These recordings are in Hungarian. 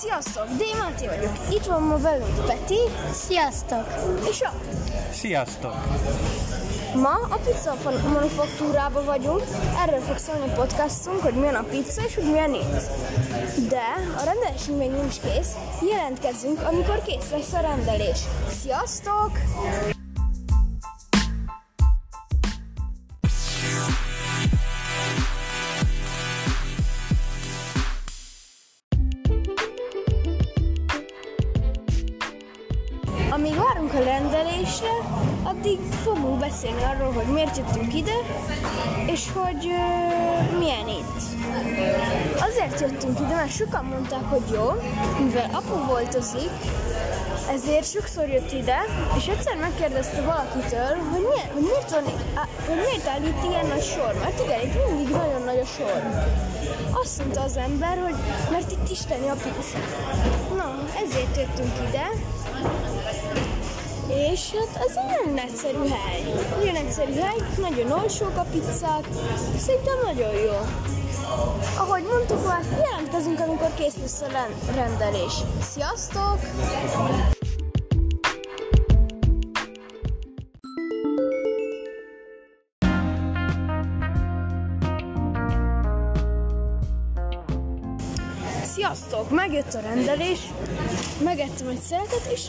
Sziasztok, Démáti vagyok. Itt van ma velünk Peti. Sziasztok! És a Sziasztok! Ma a pizza manufaktúrában vagyunk. Erről fog szólni a podcastunk, hogy milyen a pizza és hogy milyen itt. De a rendelésünk még nincs kész. Jelentkezzünk, amikor kész lesz a rendelés. Sziasztok! Amíg várunk a rendelésre, addig fogunk beszélni arról, hogy miért jöttünk ide, és hogy uh, milyen itt. Azért jöttünk ide, mert sokan mondták, hogy jó, mivel apu voltozik, ezért sokszor jött ide, és egyszer megkérdezte valakitől, hogy, milyen, hogy, miért, van, hogy miért áll itt ilyen nagy sor, mert igen, itt mindig nagyon nagy a sor. Azt mondta az ember, hogy mert itt isteni a pizza. Na, ezért jöttünk ide, és hát ez egy nagyon egyszerű hely. Nagyon egyszerű hely, nagyon olcsók a pizzák, szerintem nagyon jó. Ahogy mondtuk már, jelentkezünk, amikor kész lesz a ren- rendelés. Sziasztok! Sziasztok! Megjött a rendelés, megettem egy szeletet, és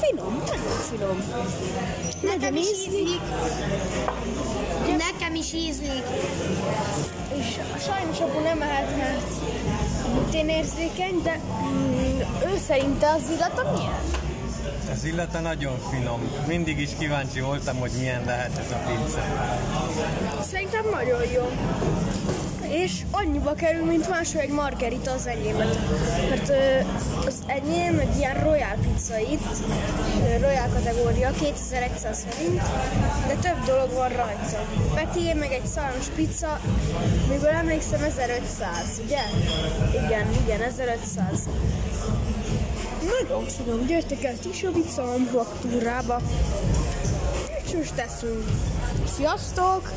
finom, nagyon finom. Nekem is ízlik, ízlik. Nekem is ízlik. és sajnos apu nem ehet, mert én érzékeny, de mm, ő szerinte az illata milyen? Az illata nagyon finom. Mindig is kíváncsi voltam, hogy milyen lehet ez a pizza. Szerintem nagyon jó. És annyiba kerül, mint máshol egy margarita az enyémet. Mert az enyém egy ilyen royal pizza itt, royal kategória, 2100 forint, de több dolog van rajta. Peti meg egy szalános pizza, miből emlékszem 1500, ugye? Igen, igen, 1500. Nagyon finom, gyertek el ti a pizza manufaktúrába. És most teszünk. Sziasztok!